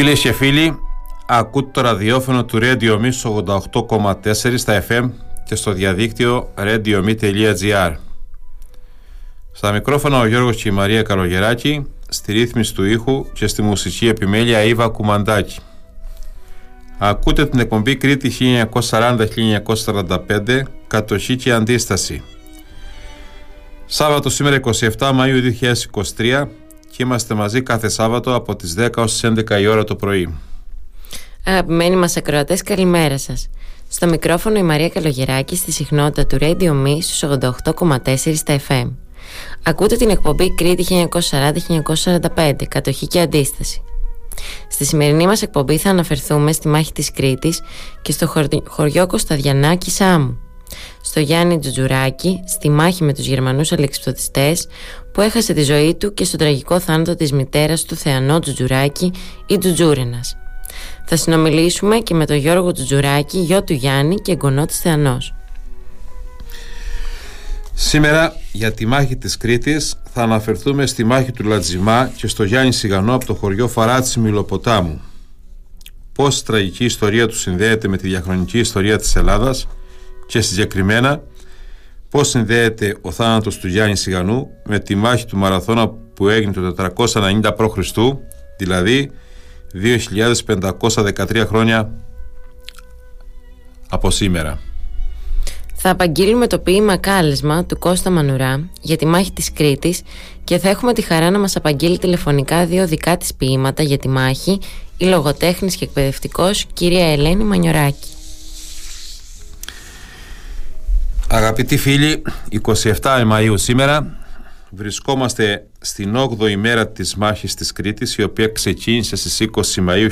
Φίλες και φίλοι, ακούτε το ραδιόφωνο του Radio Me 88,4 στα FM και στο διαδίκτυο radiome.gr. Στα μικρόφωνα ο Γιώργος και η Μαρία Καλογεράκη, στη ρύθμιση του ήχου και στη μουσική επιμέλεια Ήβα Κουμαντάκη. Ακούτε την εκπομπή Κρήτη 1940-1945, κατοχή και αντίσταση. Σάββατο σήμερα 27 Μαΐου 2023 και είμαστε μαζί κάθε Σάββατο από τις 10 ως 11 η ώρα το πρωί. Αγαπημένοι μας ακροατές, καλημέρα σας. Στο μικρόφωνο η Μαρία Καλογεράκη στη συχνότητα του Radio Me στους 88,4 στα FM. Ακούτε την εκπομπή Κρήτη 1940-1945, κατοχή και αντίσταση. Στη σημερινή μας εκπομπή θα αναφερθούμε στη μάχη της Κρήτης και στο χωριό Κωνσταδιανάκη Σάμου στο Γιάννη Τζουτζουράκη στη μάχη με τους Γερμανούς αλεξιπτωτιστές που έχασε τη ζωή του και στο τραγικό θάνατο της μητέρας του Θεανό Τζουτζουράκη ή Τζουτζούρενας. Θα συνομιλήσουμε και με τον Γιώργο Τζουτζουράκη, γιο του Γιάννη και εγγονό της Θεανός. Σήμερα για τη μάχη της Κρήτης θα αναφερθούμε στη μάχη του Λατζιμά και στο Γιάννη Σιγανό από το χωριό Φαράτσι Μιλοποτάμου. Πώς η τραγική ιστορία του συνδέεται με τη διαχρονική ιστορία της Ελλάδας και συγκεκριμένα πώς συνδέεται ο θάνατος του Γιάννη Σιγανού με τη μάχη του Μαραθώνα που έγινε το 490 π.Χ. δηλαδή 2513 χρόνια από σήμερα. Θα απαγγείλουμε το ποίημα κάλεσμα του Κώστα Μανουρά για τη μάχη της Κρήτης και θα έχουμε τη χαρά να μας απαγγείλει τηλεφωνικά δύο δικά της ποίηματα για τη μάχη η λογοτέχνης και εκπαιδευτικός κυρία Ελένη Μανιωράκη. Αγαπητοί φίλοι, 27 Μαΐου σήμερα βρισκόμαστε στην 8η μέρα της μάχης της Κρήτης η οποία ξεκίνησε στις 20 Μαΐου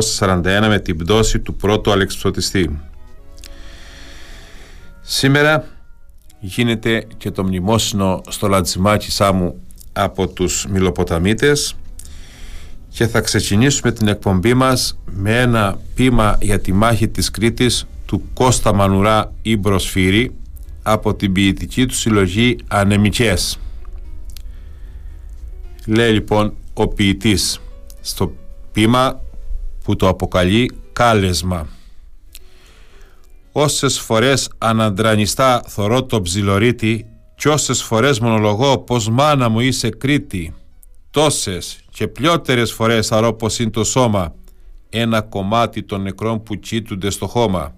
1941 με την πτώση του πρώτου Αλεξιπτωτιστή. Σήμερα γίνεται και το μνημόσυνο στο Λατζιμάκι Σάμου από τους Μιλοποταμίτες και θα ξεκινήσουμε την εκπομπή μας με ένα πείμα για τη μάχη της Κρήτης του Κώστα Μανουρά Ήμπροσφύρη από την ποιητική του συλλογή «Ανεμικές». Λέει λοιπόν ο ποιητής στο πείμα που το αποκαλεί «Κάλεσμα». Όσες φορές αναντρανιστά θωρώ το ψιλορίτη κι όσες φορές μονολογώ πως μάνα μου είσαι Κρήτη τόσες και πλιότερες φορές αρώ πως είναι το σώμα ένα κομμάτι των νεκρών που κοίτουνται στο χώμα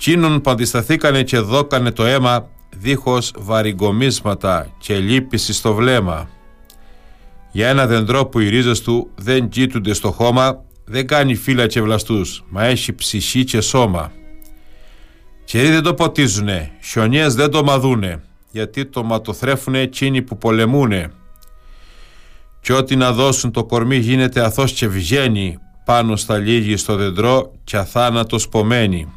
Κίνων που αντισταθήκανε και δόκανε το αίμα δίχως βαριγκομίσματα και λύπηση στο βλέμμα. Για ένα δεντρό που οι ρίζες του δεν κοίτουνται στο χώμα δεν κάνει φύλλα και βλαστούς, μα έχει ψυχή και σώμα. Κερί δεν το ποτίζουνε, χιονιές δεν το μαδούνε, γιατί το ματοθρέφουνε εκείνοι που πολεμούνε. Κι ό,τι να δώσουν το κορμί γίνεται αθώς και βγαίνει πάνω στα λίγη στο δεντρό και αθάνατος πομένη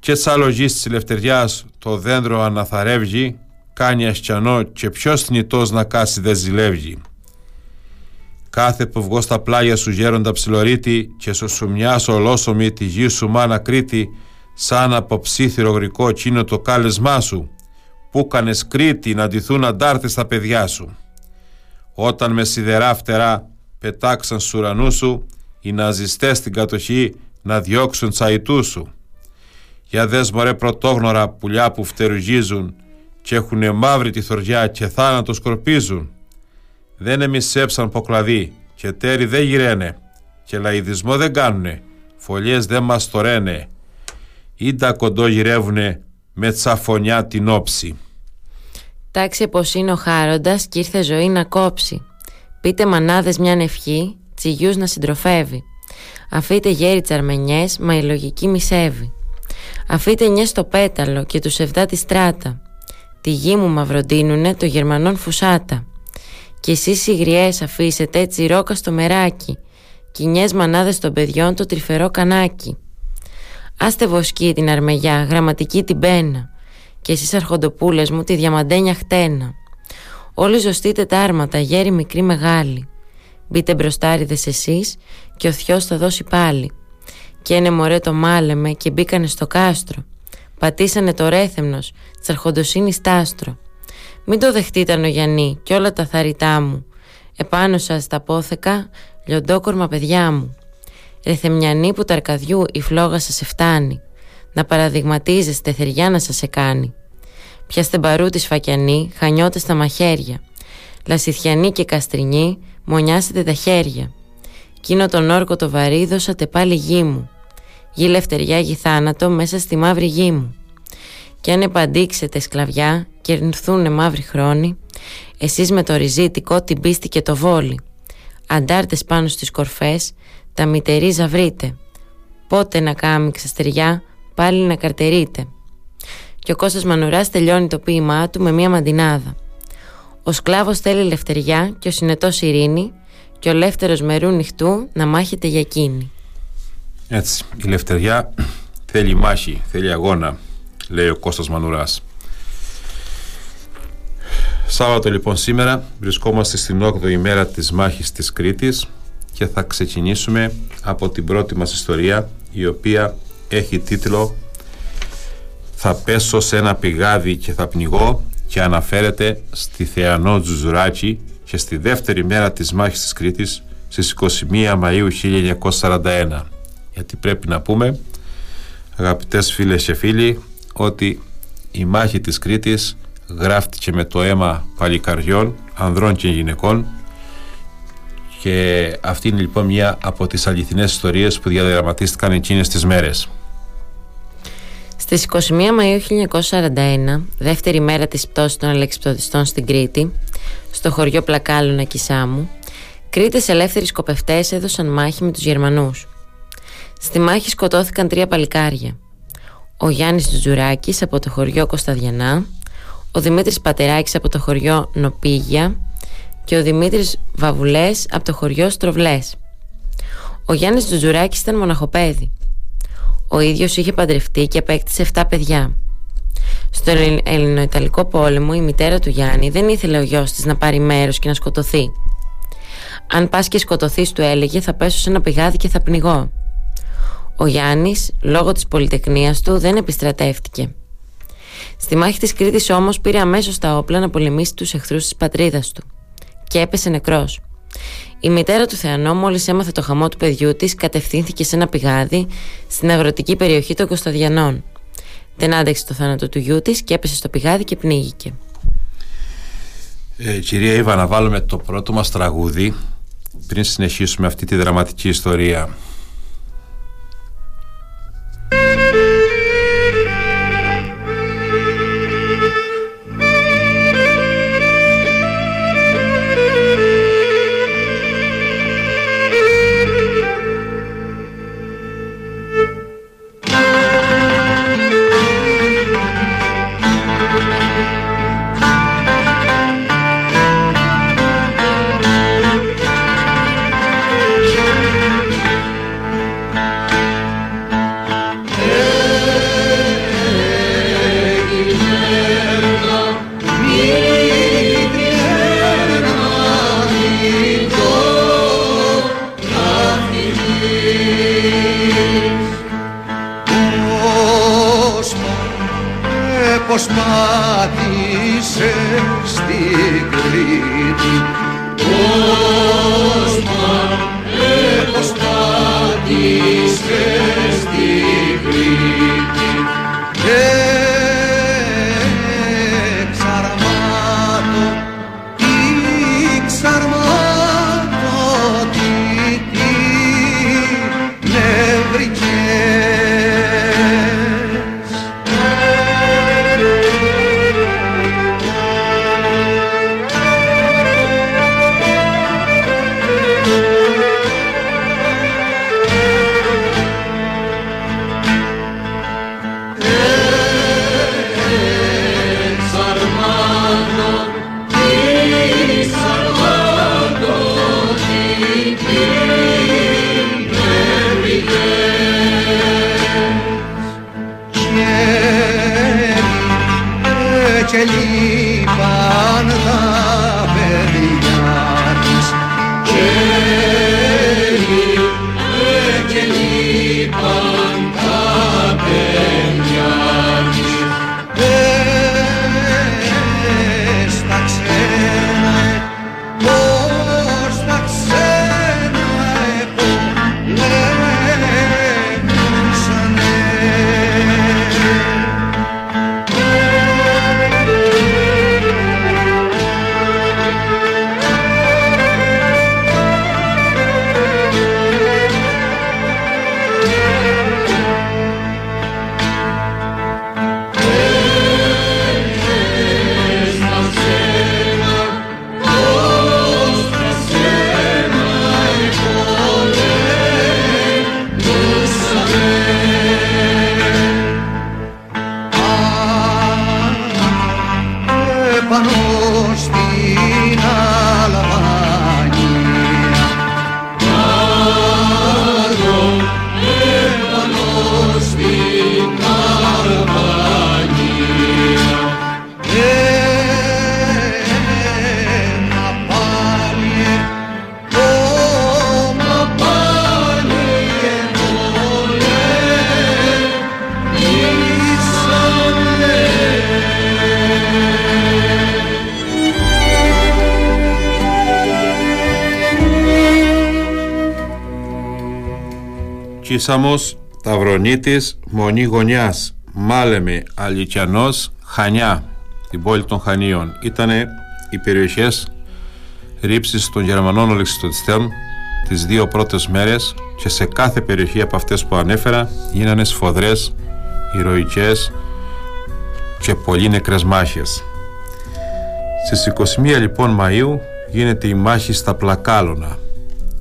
και λογή της ελευθεριάς το δέντρο αναθαρεύγει κάνει ασκιανό και ποιος θνητός να κάσει δεν ζηλεύγει. Κάθε που βγω στα πλάγια σου γέροντα ψιλορίτη και σου σου μοιάσω ολόσωμη τη γη σου μάνα Κρήτη σαν από ψήθυρο γρικό εκείνο το κάλεσμά σου που κάνες Κρήτη να ντυθούν αντάρτες στα παιδιά σου. Όταν με σιδερά φτερά πετάξαν στους ουρανούς σου οι ναζιστές στην κατοχή να διώξουν τσαϊτούς σου για δες μωρέ πρωτόγνωρα πουλιά που φτερουγίζουν και έχουνε μαύρη τη θωριά και θάνατο σκορπίζουν. Δεν εμισέψαν ποκλαδί και τέρι δεν γυρένε και λαϊδισμό δεν κάνουνε, φωλιές δεν μας τορένε. Ήντα κοντό γυρεύουνε με τσαφωνιά την όψη. Τάξε πως είναι ο χάροντας και ήρθε ζωή να κόψει. Πείτε μανάδες μια ευχή, τσιγιούς να συντροφεύει. Αφείτε γέρι τσαρμενιές, μα η λογική μισεύει. Αφήτε νιέ στο πέταλο και τους εβδά τη στράτα. Τη γη μου μαυροντίνουνε το γερμανόν φουσάτα. Κι εσείς οι γριές αφήσετε τσιρόκα στο μεράκι. Κοινιές μανάδες των παιδιών το τρυφερό κανάκι. Άστε βοσκή την αρμεγιά, γραμματική την πένα. Κι εσείς αρχοντοπούλες μου τη διαμαντένια χτένα. Όλοι ζωστείτε τα άρματα, γέρι μικρή μεγάλη. Μπείτε μπροστάριδες εσείς και ο θειός θα δώσει πάλι. Κι ένε μωρέ το μάλεμε και μπήκανε στο κάστρο. Πατήσανε το ρέθεμνος, της αρχοντοσύνης τάστρο. Μην το δεχτείτε ο Γιαννή κι όλα τα θαριτά μου. Επάνω σας τα πόθεκα, λιοντόκορμα παιδιά μου. Ρεθεμιανή που ταρκαδιού η φλόγα σας εφτάνει, να παραδειγματίζεστε θεριά να σας εκάνει. Πιάστε μπαρού τη φακιανή, χανιώτε στα μαχαίρια. Λασιθιανή και καστρινή, μονιάσετε τα χέρια. Κίνο τον όρκο το βαρύ δώσατε πάλι γη μου. Γη λευτεριά γη θάνατο μέσα στη μαύρη γη μου. Κι αν επαντήξετε σκλαβιά και ερνηθούνε μαύροι χρόνοι, εσείς με το ριζίτικο την πίστη και το βόλι. Αντάρτες πάνω στις κορφές, τα μητερίζα βρείτε. Πότε να κάμει ξαστεριά, πάλι να καρτερείτε. Και ο Κώστας Μανουράς τελειώνει το ποίημά του με μία μαντινάδα. Ο σκλάβος θέλει λευτεριά και ο συνετός ειρήνη και ο λεύτερος μερού νυχτού να μάχεται για εκείνη. Έτσι, η λευτεριά θέλει μάχη, θέλει αγώνα, λέει ο Κώστας Μανουράς. Σάββατο λοιπόν σήμερα βρισκόμαστε στην 8η μέρα της μάχης της Κρήτης και θα ξεκινήσουμε από την πρώτη μας ιστορία η οποία έχει τίτλο «Θα πέσω σε ένα πηγάδι και θα πνιγώ» και αναφέρεται στη Θεανό Τζουζουράκη και στη δεύτερη μέρα της μάχης της Κρήτης στις 21 Μαΐου 1941 γιατί πρέπει να πούμε αγαπητές φίλες και φίλοι ότι η μάχη της Κρήτης γράφτηκε με το αίμα παλικαριών, ανδρών και γυναικών και αυτή είναι λοιπόν μια από τις αληθινές ιστορίες που διαδραματίστηκαν εκείνες τις μέρες. Στις 21 Μαΐου 1941, δεύτερη μέρα της πτώσης των αλεξιπτοδιστών στην Κρήτη, στο χωριό Πλακάλωνα Κισάμου, Κρήτες ελεύθεροι σκοπευτές έδωσαν μάχη με τους Γερμανούς. Στη μάχη σκοτώθηκαν τρία παλικάρια. Ο Γιάννης Τζουράκης από το χωριό Κωνσταδιανά, ο Δημήτρης Πατεράκης από το χωριό Νοπίγια και ο Δημήτρης Βαβουλές από το χωριό Στροβλές. Ο Γιάννης Τζουτζουράκης ήταν μοναχοπέδι. Ο ίδιος είχε παντρευτεί και απέκτησε 7 παιδιά. Στο Ελληνοϊταλικό πόλεμο η μητέρα του Γιάννη δεν ήθελε ο γιος της να πάρει μέρος και να σκοτωθεί. Αν πας και σκοτωθείς του έλεγε θα πέσω σε ένα πηγάδι και θα πνιγώ. Ο Γιάννης λόγω της πολυτεχνίας του δεν επιστρατεύτηκε. Στη μάχη της Κρήτης όμως πήρε αμέσως τα όπλα να πολεμήσει τους εχθρούς της πατρίδας του και έπεσε νεκρός. Η μητέρα του Θεανό μόλις έμαθε το χαμό του παιδιού της κατευθύνθηκε σε ένα πηγάδι στην αγροτική περιοχή των Κωνσταδιανών. Δεν άντεξε το θάνατο του γιού της και έπεσε στο πηγάδι και πνίγηκε. Ε, κυρία Ήβα, να βάλουμε το πρώτο μας τραγούδι πριν συνεχίσουμε αυτή τη δραματική ιστορία. πως μάθησες στην Κρήτη. Κόσμαν, ε, πως στην Κρήτη. Κίσαμος, Ταυρονίτης, Μονή Γωνιάς, Μάλεμε, Αλικιανός, Χανιά, την πόλη των Χανίων. Ήτανε οι περιοχές ρήψης των Γερμανών ολεξιστοτιστών τις δύο πρώτες μέρες και σε κάθε περιοχή από αυτές που ανέφερα γίνανε σφοδρές, ηρωικές και πολύ νεκρές μάχες. Στις 21 λοιπόν Μαΐου γίνεται η μάχη στα Πλακάλωνα.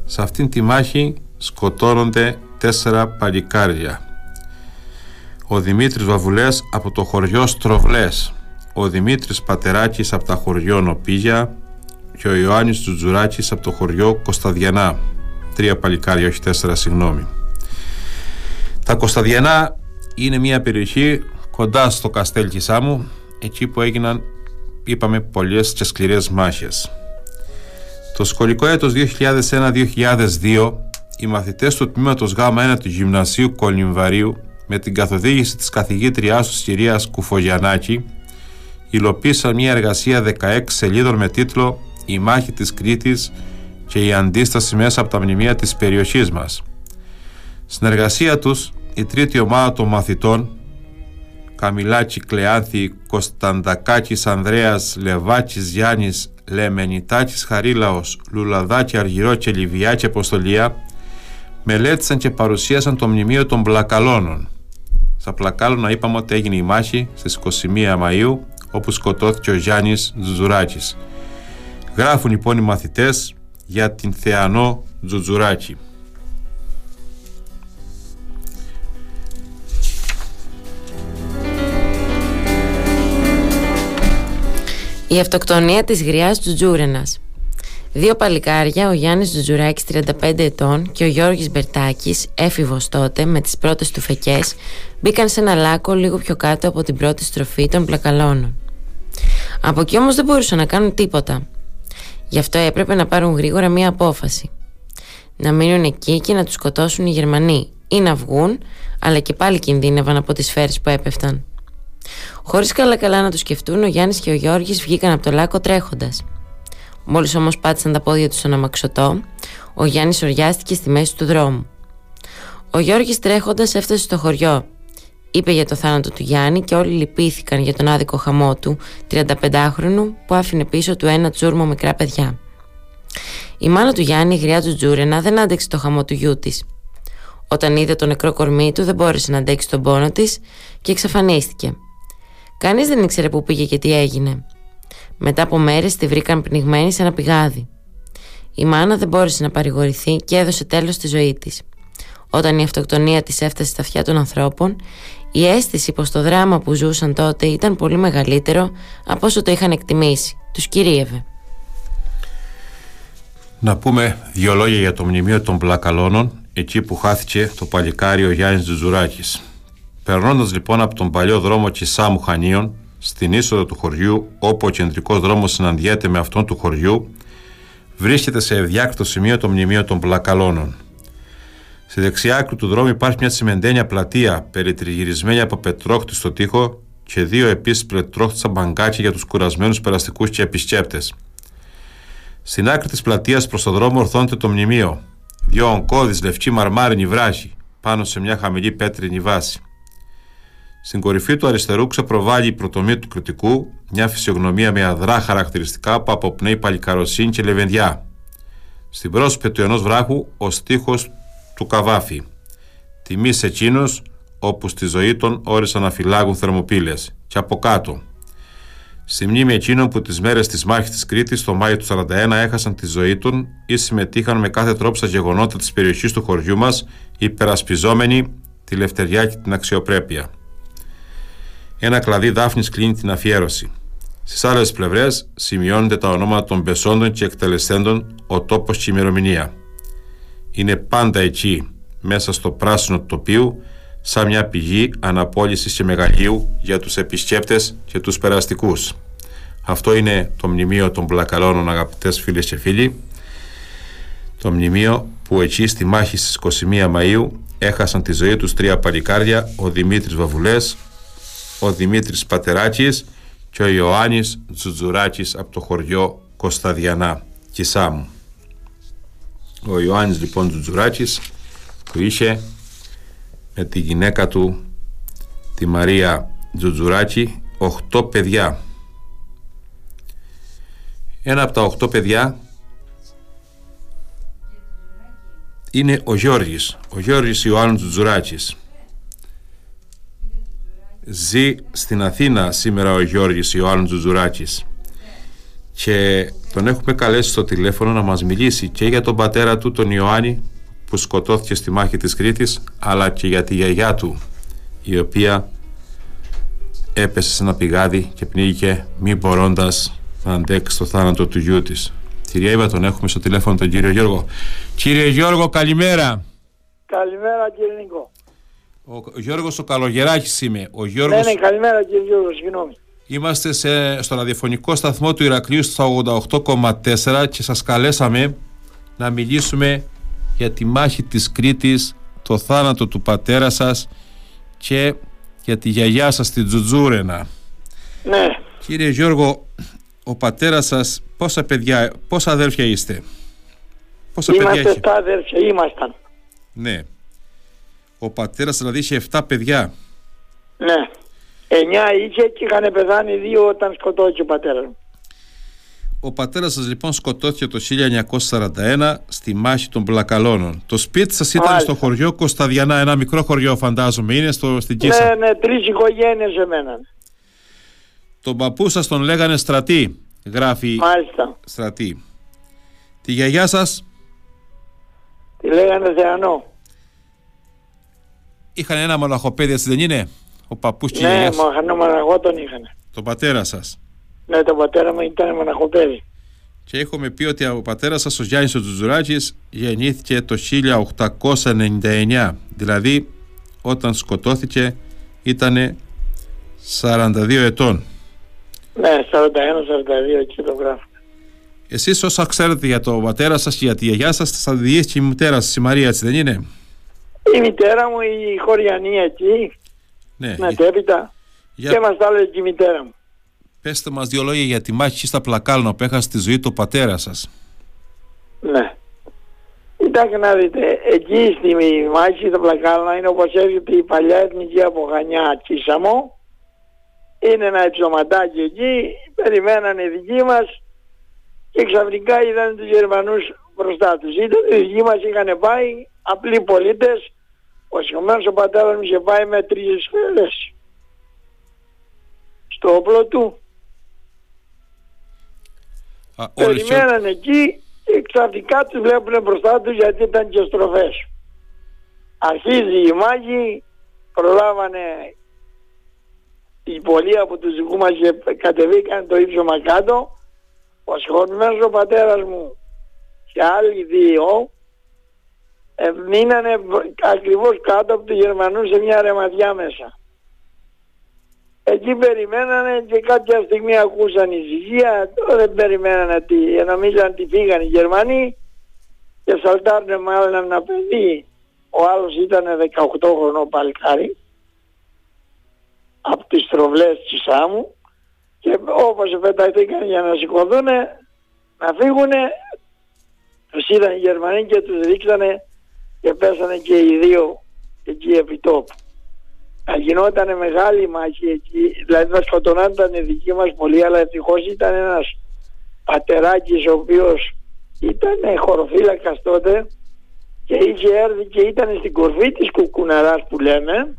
Σε αυτήν τη μάχη σκοτώνονται τέσσερα παλικάρια. Ο Δημήτρης Βαβουλές από το χωριό Στροβλές, ο Δημήτρης Πατεράκης από τα χωριό Νοπίγια και ο Ιωάννης Τζουτζουράκης από το χωριό Κωνσταδιανά. Τρία παλικάρια, όχι τέσσερα, συγγνώμη. Τα Κωνσταδιανά είναι μια περιοχή κοντά στο Καστέλ Κισάμου, εκεί που έγιναν, είπαμε, πολλές και σκληρές μάχες. Το σχολικό έτος 2001-2002 οι μαθητές του τμήματος Γ1 του Γυμνασίου Κολυμβαρίου με την καθοδήγηση της καθηγήτριάς τους κυρίας Κουφογιανάκη υλοποίησαν μια εργασία 16 σελίδων με τίτλο «Η μάχη της Κρήτης και η αντίσταση μέσα από τα μνημεία της περιοχής μας». Στην εργασία τους η τρίτη ομάδα των μαθητών Καμιλάκη Κλεάνθη, Κωνσταντακάκης Ανδρέας, Λεβάκης Γιάννης, Λεμενιτάκης Χαρίλαος, Λουλαδάκη Αργυρό και Λιβιάκη Αποστολία μελέτησαν και παρουσίασαν το μνημείο των Πλακαλώνων. Στα Πλακάλωνα είπαμε ότι έγινε η μάχη στις 21 Μαΐου όπου σκοτώθηκε ο Γιάννης Τζουτζουράκης. Γράφουν λοιπόν οι μαθητές για την Θεανό Τζουτζουράκη. Η αυτοκτονία της γριάς Τζουτζούρενας Δύο παλικάρια, ο Γιάννης Τζουτζουράκης 35 ετών και ο Γιώργης Μπερτάκης, έφηβος τότε, με τις πρώτες του φεκές, μπήκαν σε ένα λάκκο λίγο πιο κάτω από την πρώτη στροφή των πλακαλώνων. Από εκεί όμως δεν μπορούσαν να κάνουν τίποτα. Γι' αυτό έπρεπε να πάρουν γρήγορα μία απόφαση. Να μείνουν εκεί και να τους σκοτώσουν οι Γερμανοί ή να βγουν, αλλά και πάλι κινδύνευαν από τις σφαίρες που έπεφταν. Χωρίς καλά-καλά να το σκεφτούν, ο Γιάννης και ο Γιώργης βγήκαν από το λάκκο τρέχοντας. Μόλις όμως πάτησαν τα πόδια τους στον αμαξωτό, ο Γιάννης οριάστηκε στη μέση του δρόμου. Ο Γιώργης τρέχοντας έφτασε στο χωριό. Είπε για το θάνατο του Γιάννη και όλοι λυπήθηκαν για τον άδικο χαμό του, 35χρονου, που άφηνε πίσω του ένα τσούρμο μικρά παιδιά. Η μάνα του Γιάννη, η γριά του Τζούρενα, δεν άντεξε το χαμό του γιού της. Όταν είδε το νεκρό κορμί του, δεν μπόρεσε να αντέξει τον πόνο της και εξαφανίστηκε. Κανείς δεν ήξερε πού πήγε και τι έγινε. Μετά από μέρες τη βρήκαν πνιγμένη σε ένα πηγάδι. Η μάνα δεν μπόρεσε να παρηγορηθεί και έδωσε τέλος στη ζωή της. Όταν η αυτοκτονία της έφτασε στα αυτιά των ανθρώπων, η αίσθηση πως το δράμα που ζούσαν τότε ήταν πολύ μεγαλύτερο από όσο το είχαν εκτιμήσει. Τους κυρίευε. Να πούμε δύο λόγια για το μνημείο των Πλακαλώνων, εκεί που χάθηκε το παλικάρι ο Γιάννης Τζουζουράκης. Περνώντας λοιπόν από τον παλιό δρόμο Κισάμου Χανίων, στην είσοδο του χωριού, όπου ο κεντρικός δρόμος συναντιέται με αυτόν του χωριού, βρίσκεται σε ευδιάκτο σημείο το μνημείο των Πλακαλώνων. Στη δεξιά άκρη του δρόμου υπάρχει μια τσιμεντένια πλατεία περιτριγυρισμένη από πετρόχτης στο τοίχο και δύο επίσης πετρόχτιστα μπαγκάκια για τους κουρασμένους περαστικούς και επισκέπτες. Στην άκρη της πλατείας προς το δρόμο ορθώνεται το μνημείο. Δύο ογκώδεις λευκή μαρμάρινη βράχη πάνω σε μια χαμηλή πέτρινη βάση. Στην κορυφή του αριστερού ξεπροβάλλει η προτομή του κριτικού, μια φυσιογνωμία με αδρά χαρακτηριστικά που αποπνέει παλικαροσύνη και λεβενδιά. Στην πρόσωπη του ενός βράχου ο στίχος του Καβάφη. Τιμή εκείνο όπου στη ζωή των όρισαν να φυλάγουν θερμοπύλες. Και από κάτω. Στη μνήμη εκείνων που τις μέρες της μάχης της Κρήτης το Μάιο του 1941 έχασαν τη ζωή των ή συμμετείχαν με κάθε τρόπο στα γεγονότα της περιοχής του χωριού μας, υπερασπιζόμενοι τη λευτεριά και την αξιοπρέπεια. Ένα κλαδί δάφνη κλείνει την αφιέρωση. Στις άλλες πλευρές σημειώνονται τα ονόματα των πεσόντων και εκτελεσθέντων, ο τόπος και η ημερομηνία. Είναι πάντα εκεί, μέσα στο πράσινο τοπίου, σαν μια πηγή αναπόλυσης και μεγαλείου για τους επισκέπτες και τους περαστικούς. Αυτό είναι το μνημείο των Πλακαλώνων αγαπητές φίλες και φίλοι. Το μνημείο που εκεί στη μάχη στις 21 Μαΐου έχασαν τη ζωή τους τρία παλικάρια, ο Δημήτρης Βαβουλές, ο Δημήτρης Πατεράκης και ο Ιωάννης Τζουτζουράκης από το χωριό Κωνσταδιανά, Κισάμου. Ο Ιωάννης λοιπόν Τζουτζουράκης που είχε με τη γυναίκα του τη Μαρία Τζουτζουράκη οχτώ παιδιά. Ένα από τα οχτώ παιδιά είναι ο Γιώργης, ο Γιώργης Ιωάννου Τζουτζουράκης. Ζει στην Αθήνα σήμερα ο Γιώργης Ιωάννου Τζουτζουράκης και τον έχουμε καλέσει στο τηλέφωνο να μας μιλήσει και για τον πατέρα του τον Ιωάννη που σκοτώθηκε στη μάχη της Κρήτης αλλά και για τη γιαγιά του η οποία έπεσε σε ένα πηγάδι και πνίγηκε μη μπορώντας να αντέξει το θάνατο του γιού της. Κυρία Ήβα, τον έχουμε στο τηλέφωνο τον κύριο Γιώργο. Κύριε Γιώργο, καλημέρα. Καλημέρα κύριε Νίκο. Ο Γιώργος ο Καλογεράκης είμαι. Ο Γιώργος... Ναι, ναι, καλημέρα κύριε Γιώργος, συγγνώμη. Είμαστε σε, στο ραδιοφωνικό σταθμό του Ηρακλείου στο 88,4 και σας καλέσαμε να μιλήσουμε για τη μάχη της Κρήτης, το θάνατο του πατέρα σας και για τη γιαγιά σας την Τζουτζούρενα. Ναι. Κύριε Γιώργο, ο πατέρας σας πόσα παιδιά, πόσα αδέρφια είστε; Πόσα είμαστε παιδιά έχει. αδέρφια, ήμασταν. Ναι. Ο πατέρας δηλαδή είχε 7 παιδιά. Ναι. 9 είχε και είχαν πεθάνει δύο όταν σκοτώθηκε ο πατέρας μου. Ο πατέρας σας λοιπόν σκοτώθηκε το 1941 στη μάχη των Πλακαλώνων. Το σπίτι σας ήταν στο χωριό Κωνσταδιανά, ένα μικρό χωριό φαντάζομαι, είναι στο, στην Κίσα. Ναι, ναι, τρεις οικογένειες εμένα. Τον παππού σας τον λέγανε στρατή, γράφει Μάλιστα. στρατή. Τη γιαγιά σας... Τη λέγανε Θεανό. Είχαν ένα μοναχοπέδι, έτσι δεν είναι, ο παππούς και ναι, η γιαγιάς Ναι, μοναχό τον είχαν. Τον πατέρα σας. Ναι, το πατέρα μου ήταν μοναχοπέδι. Και έχουμε πει ότι ο πατέρας σας, ο Γιάννης ο Τζουτζουράκης, γεννήθηκε το 1899. Δηλαδή, όταν σκοτώθηκε, ήταν 42 ετών. Ναι, 41-42 εκεί το γράφω. Εσείς, όσα ξέρετε για τον πατέρα σας και για τη γιαγιά σας, θα δεις και η μητέρα σας, η Μαρία, έτσι δεν είναι; Η μητέρα μου, η χωριανή εκεί. Ναι. Μετέπειτα. Για... Και μας τα έλεγε και η μητέρα μου. Πέστε μας δύο λόγια για τη μάχη στα Πλακάλνα που έχασε τη ζωή του πατέρα σας. Ναι. Κοιτάξτε να δείτε, εκεί στη μάχη στα Πλακάλνα είναι όπως έρχεται η παλιά εθνική απογανιά Κίσαμο. Είναι ένα υψωματάκι εκεί, περιμένανε οι δικοί μας και ξαφνικά είδαν τους Γερμανούς μπροστά τους. Ήταν οι δικοί μας είχαν πάει, απλοί πολίτες, ο συγχωμένος ο πατέρας μου είχε πάει με τρεις σφαίρες στο όπλο του Περιμέναν εκεί και ξαφνικά τους βλέπουν μπροστά τους γιατί ήταν και στροφές. Αρχίζει η μάχη, προλάβανε οι πολλοί από τους δικούς μας και κατεβήκαν το ύψωμα κάτω. Ο σχολημένος ο πατέρας μου και άλλοι δύο ε, μείνανε ακριβώς κάτω από τους Γερμανούς σε μια ρεματιά μέσα. Εκεί περιμένανε και κάποια στιγμή ακούσαν ησυχία, τώρα δεν περιμένανε τι, νομίζαν ότι φύγαν οι Γερμανοί και σαλτάρνε μάλλον ένα παιδί. Ο άλλος ήταν 18 χρονό παλικάρι από τις τροβλές της Σάμου και όπως πεταχτήκαν για να σηκωθούν να φύγουν τους είδαν οι Γερμανοί και τους ρίξανε και πέσανε και οι δύο εκεί επί τόπου. Θα γινόταν μεγάλη μάχη εκεί, δηλαδή θα σκοτωνόταν οι δικοί μας πολύ, αλλά ευτυχώς ήταν ένας πατεράκης ο οποίος ήταν χωροφύλακας τότε και είχε έρθει και ήταν στην κορφή της κουκουναράς που λέμε,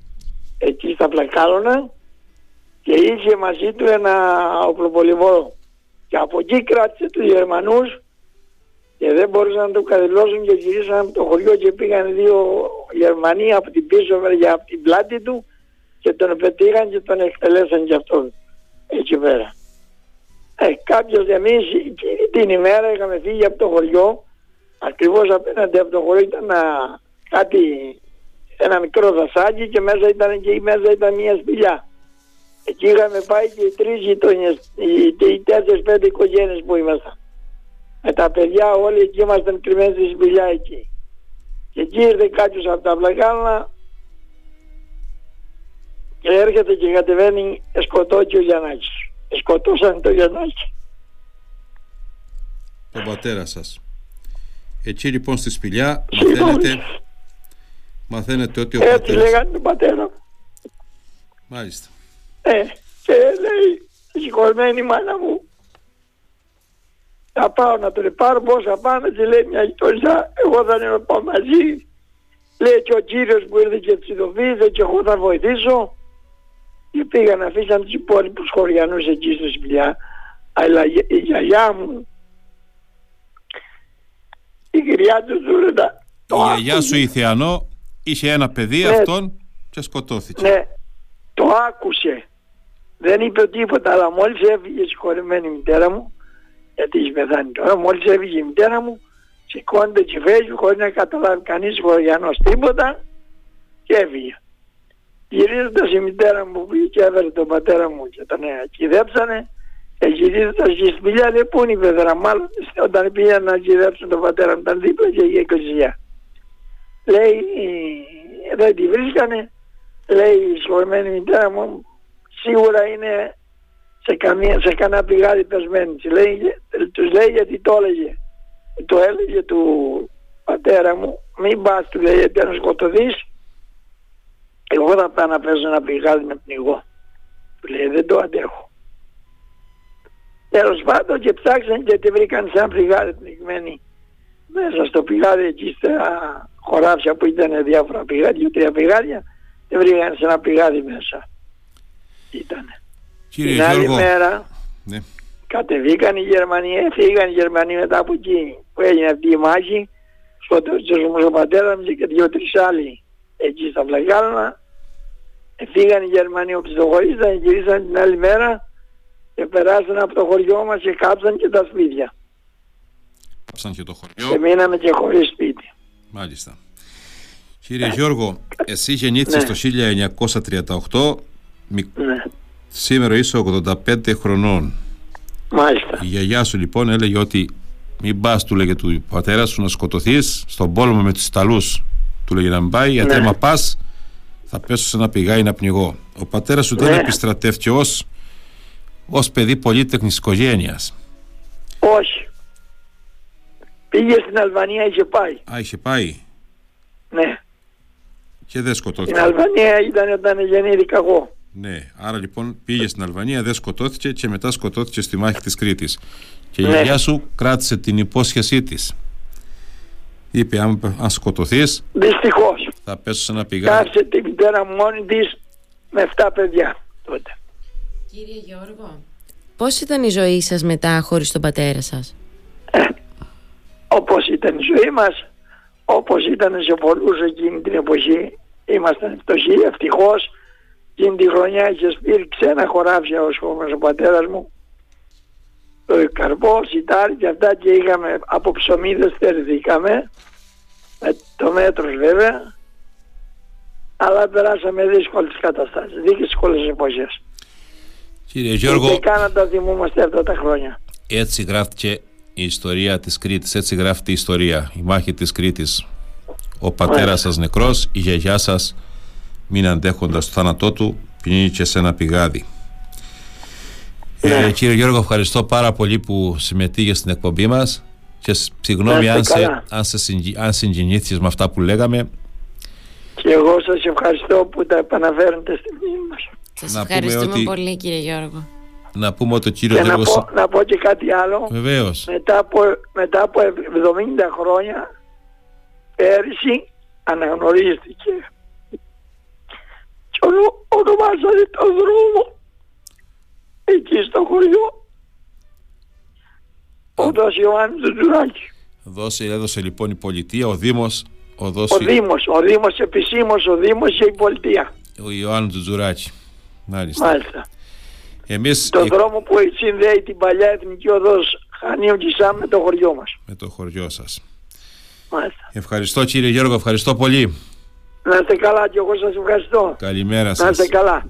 εκεί στα πλακάλωνα και είχε μαζί του ένα οπλοπολιβόρο. Και από εκεί κράτησε τους Γερμανούς και δεν μπορούσαν να το καθυλώσουν και γυρίσαν από το χωριό και πήγαν δύο Γερμανοί από την πίσω μεριά από την πλάτη του και τον πετύχαν και τον εκτελέσαν και αυτόν εκεί πέρα. Ε, κάποιος εμείς εκείνη την ημέρα είχαμε φύγει από το χωριό ακριβώς απέναντι από το χωριό ήταν να, κάτι ένα μικρό δασάκι και μέσα ήταν και η μέσα ήταν μια σπηλιά. Εκεί είχαμε πάει και οι τρεις γειτονιές, οι, οι τέσσερις πέντε οικογένειες που ήμασταν. Με τα παιδιά όλοι εκεί ήμασταν κρυμμένοι στη σπηλιά εκεί. Και εκεί ήρθε κάποιος από τα Βλαγάλα και έρχεται και κατεβαίνει σκοτώσει ο Γιαννάκης. Σκοτώσαν το Γιαννάκη. Τον πατέρα σας. Έτσι λοιπόν στη σπηλιά μαθαίνετε, μαθαίνετε ότι ο Έτσι πατέρας... λέγανε τον πατέρα μου. Μάλιστα. Ε, και λέει, συγχωρημένη μάνα μου, θα πάω να τον πάρω πώς θα πάνε και λέει μια γειτονιά, εγώ θα πάω μαζί. Λέει και ο κύριος που ήρθε και ψηφοβίδε και εγώ θα βοηθήσω. Και πήγαν αφήσαν τους υπόλοιπους χωριανούς εκεί στο σπηλιά. Αλλά η γιαγιά μου, η κυρία του Ζούρεντα, Η γιαγιά σου η Θεανό είχε ένα παιδί Ναι. αυτόν και σκοτώθηκε. Ναι, το άκουσε. Δεν είπε τίποτα, αλλά μόλις έφυγε η συγχωρεμένη μητέρα μου, γιατί έχει πεθάνει τώρα, μόλις έφυγε η μητέρα μου, σηκώνεται και φεύγει χωρίς να καταλάβει κανείς χωριανός τίποτα και έφυγε. Γυρίζοντας η μητέρα μου που πήγε και έβερε τον πατέρα μου και τον ακυδέψανε, ε, γυρίζοντας στη σπηλιά λέει πού είναι η πέδρα, μάλλον όταν πήγαν να κυδέψουν τον πατέρα μου ήταν δίπλα και η εκκλησία. Λέει δεν τη βρίσκανε, λέει η συγχωρημένη μητέρα μου σίγουρα είναι σε, καμία, σε κανένα πηγάδι πεσμένη. Της λέει, τους λέει γιατί το έλεγε. Το έλεγε του πατέρα μου, μην πας του λέει γιατί να σκοτωθείς, εγώ θα πάω να παίζω ένα πηγάδι με πνιγώ. Του λέει δεν το αντέχω. Τέλος πάντων και ψάξαν και τη βρήκαν σε ένα πηγάδι πνιγμένη μέσα στο πηγάδι εκεί στα χωράφια που ήταν διάφορα πηγάδια, τρία πηγάδια, τη βρήκαν σε ένα πηγάδι μέσα. Ήτανε. Κύριε Την άλλη Γιώργο, μέρα ναι. κατεβήκαν οι Γερμανοί, έφυγαν οι Γερμανοί μετά από εκεί που έγινε αυτή η μάχη, σκοτώστηκε όμως ο πατέρας μου και δύο-τρεις άλλοι εκεί στα Βλαγάλνα. Φύγαν οι Γερμανοί οπισθοχωρήσαν, γυρίσαν την άλλη μέρα και περάσαν από το χωριό μας και κάψαν και τα σπίτια. Κάψαν και το Και χωριό. μείναμε και χωρίς σπίτι. Μάλιστα. Κύριε Γιώργο, εσύ γεννήθηκες Ναι. το 1938, μι- Ναι, σήμερα είσαι 85 χρονών. μάλιστα. Η γιαγιά σου λοιπόν έλεγε ότι μην πας, του λέγε του πατέρα σου, να σκοτωθείς στον πόλεμο με τους Ιταλούς. Του λέγε να μην πάει, γιατί Ναι. άμα πας, θα πέσω σε ένα πηγάι να πνιγώ. Ο πατέρας σου δεν Ναι. επιστρατεύτηκε ως ως παιδί πολύτεχνης οικογένειας. Όχι. Πήγε στην Αλβανία, είχε πάει. Α, είχε πάει Ναι. και δεν Στην σκοτώθηκε. Αλβανία ήταν όταν γεννήθηκα εγώ. Ναι, άρα λοιπόν πήγε στην Αλβανία, δεν σκοτώθηκε και μετά σκοτώθηκε στη μάχη της Κρήτης. Και η Ναι. γιαγιά σου κράτησε την υπόσχεσή της. Είπε, αν, αν σκοτωθείς, Δυστυχώς. θα πέσω σε ένα πηγάδι. Κάψε τη μητέρα μου μόνη της με 7 παιδιά τότε. Κύριε Γιώργο, πώς ήταν η ζωή σας μετά χωρίς τον πατέρα σας; Όπως ήταν η ζωή μας, όπως ήταν σε πολλούς εκείνη την εποχή, ήμασταν φτωχοί, ευτυχώς. Εκείνη τη χρονιά είχες σπείρει ξένα χωράφια ο σχόμος ο πατέρας μου. Το καρπός, σιτάρι και αυτά και είχαμε από ψωμίδες στερηθήκαμε. Με το μέτρος βέβαια. Αλλά περάσαμε δύσκολες καταστάσεις, δύσκολες εποχές. Κύριε Γιώργο, Και καν να τα θυμούμαστε αυτά τα χρόνια. έτσι γράφτηκε η ιστορία της Κρήτης, έτσι γράφτηκε η ιστορία, η μάχη της Κρήτης. Ο πατέρας σας νεκρός, η γιαγιά σας μην αντέχοντας το θάνατό του, πνίγηκε σε ένα πηγάδι. Ε, κύριε Γιώργο, ευχαριστώ πάρα πολύ που συμμετείχε στην εκπομπή μας και σ- συγγνώμη Να αν, είστε σε, καλά. αν, σε συγκι- αν συγκινήθηκες με αυτά που λέγαμε. Και εγώ σας ευχαριστώ που τα επαναφέρετε στη μνήμη μας. Σας Να πούμε ευχαριστούμε ότι- πολύ κύριε Γιώργο. Να πούμε ότι ο κύριος Και να Γιώργος... πω, να πω και κάτι άλλο. Βεβαίως. Μετά από, μετά από 70 χρόνια πέρυσι αναγνωρίστηκε. Και ονο, ονομάσανε το δρόμο εκεί στο χωριό. Οδός Ιωάννης του Τζουράκη. Δώσε, έδωσε λοιπόν η πολιτεία, ο Δήμος, ο, Ο δώσε, Δήμος, ο Δήμος επισήμως, ο Δήμος και η πολιτεία. ο Ιωάννου Τζουτζουράκη. Μάλιστα. Μάλιστα. Εμείς... Το δρόμο που συνδέει την παλιά εθνική οδός Χανίου Κισά με το χωριό μας. Με το χωριό σας. Μάλιστα. Ευχαριστώ κύριε Γιώργο, ευχαριστώ πολύ. Να είστε καλά και εγώ σας ευχαριστώ. Καλημέρα σας. Να είστε καλά.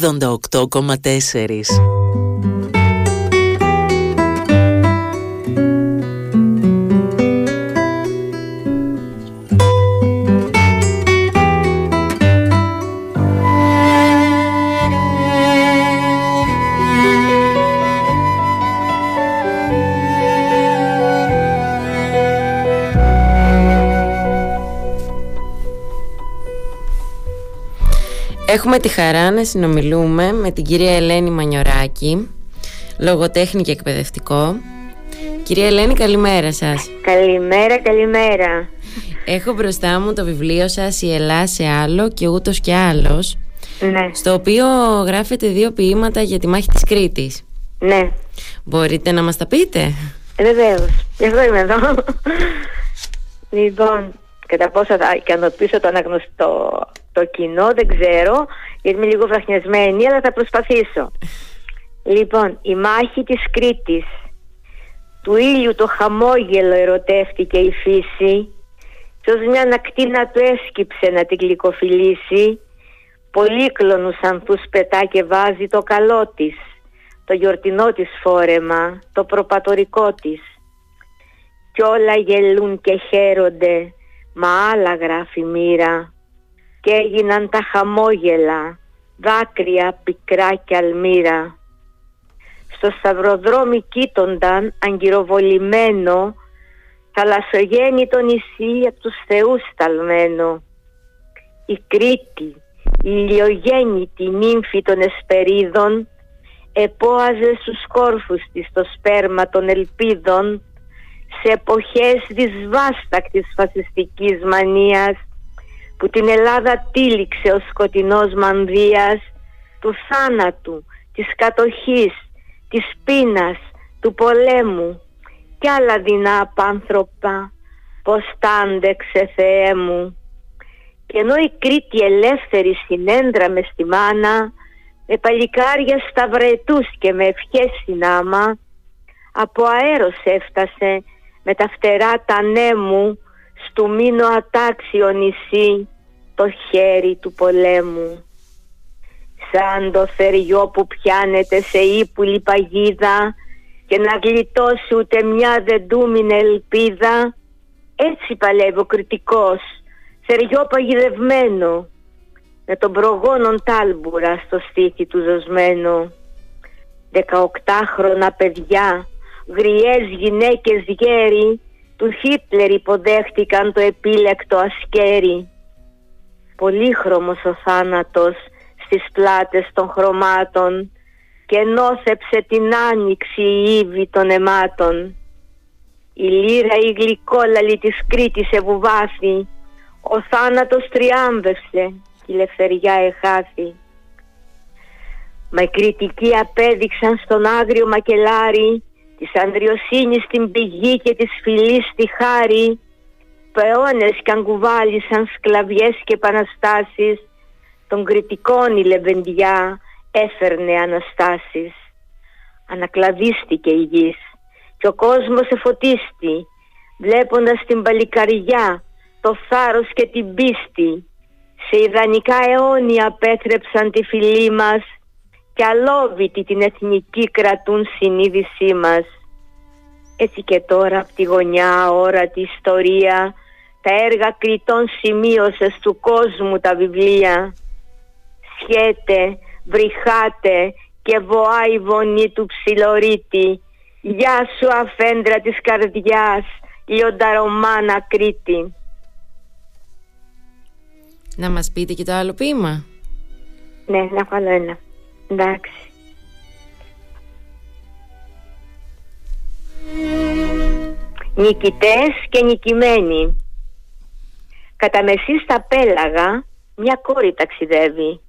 88,4 Έχουμε τη χαρά να συνομιλούμε με την κυρία Ελένη Μανιωράκη, λογοτέχνη και εκπαιδευτικό. Κυρία Ελένη, καλημέρα σας. Καλημέρα, καλημέρα. Έχω μπροστά μου το βιβλίο σας «Η Ελλά σε άλλο και ούτως και άλλος», Ναι, στο οποίο γράφετε δύο ποίηματα για τη μάχη της Κρήτης. ναι. Μπορείτε να μας τα πείτε; Βεβαίως. Γι' αυτό είμαι εδώ. λοιπόν, κατά πόσο θα ικανοποιήσω το αναγνωστό το κοινό, δεν ξέρω, γιατί είμαι λίγο βραχνιασμένη, αλλά θα προσπαθήσω. Λοιπόν, η μάχη της Κρήτης. Του ήλιου το χαμόγελο ερωτεύτηκε η φύση κι ως μια ακτίνα του έσκυψε να την γλυκοφιλήσει πολύκλονους ανθούς πετά και βάζει το καλό της το γιορτινό της φόρεμα, το προπατορικό της κι όλα γελούν και χαίρονται μα άλλα γράφει μοίρα και έγιναν τα χαμόγελα, δάκρυα πικρά και αλμύρα. Στο σταυροδρόμι κοίτονταν αγκυροβολημένο θαλασσογέννητο νησί από τους θεούς σταλμένο. Η Κρήτη, η ηλιογέννητη νύμφη των εσπερίδων επόαζε στους κόρφους της το σπέρμα των ελπίδων σε εποχές δυσβάστακτης φασιστικής μανίας που την Ελλάδα τύλιξε ο σκοτεινός μανδύας του θάνατου, της κατοχής, της πείνας, του πολέμου κι άλλα δεινά απάνθρωπα πως τ' άντεξε Θεέ μου. Και ενώ η Κρήτη ελεύθερη συνέντραμε στη μάνα με παλικάρια σταυρετούς και με ευχές συνάμα από αέρος έφτασε με τα φτερά τα νέμου στου μήνο ατάξιο νησί το χέρι του πολέμου. Σαν το θεριό που πιάνεται σε ύπουλη παγίδα και να γλιτώσει ούτε μια δεν τούμινε ελπίδα έτσι παλεύει ο κριτικός θεριό παγιδευμένο με τον προγόνον τάλμπουρα στο στήθι του ζωσμένο. Δεκαοκτάχρονα παιδιά, γριές γυναίκες γέροι τους Χίτλερ υποδέχτηκαν το επίλεκτο ασκέρι. Πολύχρωμος ο θάνατος στις πλάτες των χρωμάτων και νόθεψε την άνοιξη η ύβη των αιμάτων. Η λύρα η γλυκόλαλη της Κρήτης ευουβάθη, ο θάνατος τριάμβευσε και η ελευθεριά εχάθη. Μα οι κριτικοί απέδειξαν στον άγριο μακελάρι της ανδριοσύνης την πηγή και της φυλής τη χάρη πεώνες κι αγκουβάλισαν σκλαβιές και επαναστάσεις των κριτικών η λεβεντιά έφερνε αναστάσεις. Ανακλαδίστηκε η γης και ο κόσμος εφωτίστη βλέποντας την παλικαριά το θάρρος και την πίστη. Σε ιδανικά αιώνια απέτρεψαν τη φυλή μας και αλόβητη την εθνική κρατούν συνείδησή μας. Έτσι και τώρα από τη γωνιά όρατη ιστορία τα έργα κριτών σημείωσες του κόσμου τα βιβλία. Σχέτε, βρυχάτε και βοάει η βονή του ψιλορίτη. Γεια σου αφέντρα της καρδιάς, λιονταρωμάνα Κρήτη. Να μας πείτε και το άλλο ποίημα. Ναι, να βάλω ένα. Εντάξει. Νικητές και νικημένοι. Κατά μεσή στα πέλαγα μια κόρη ταξιδεύει.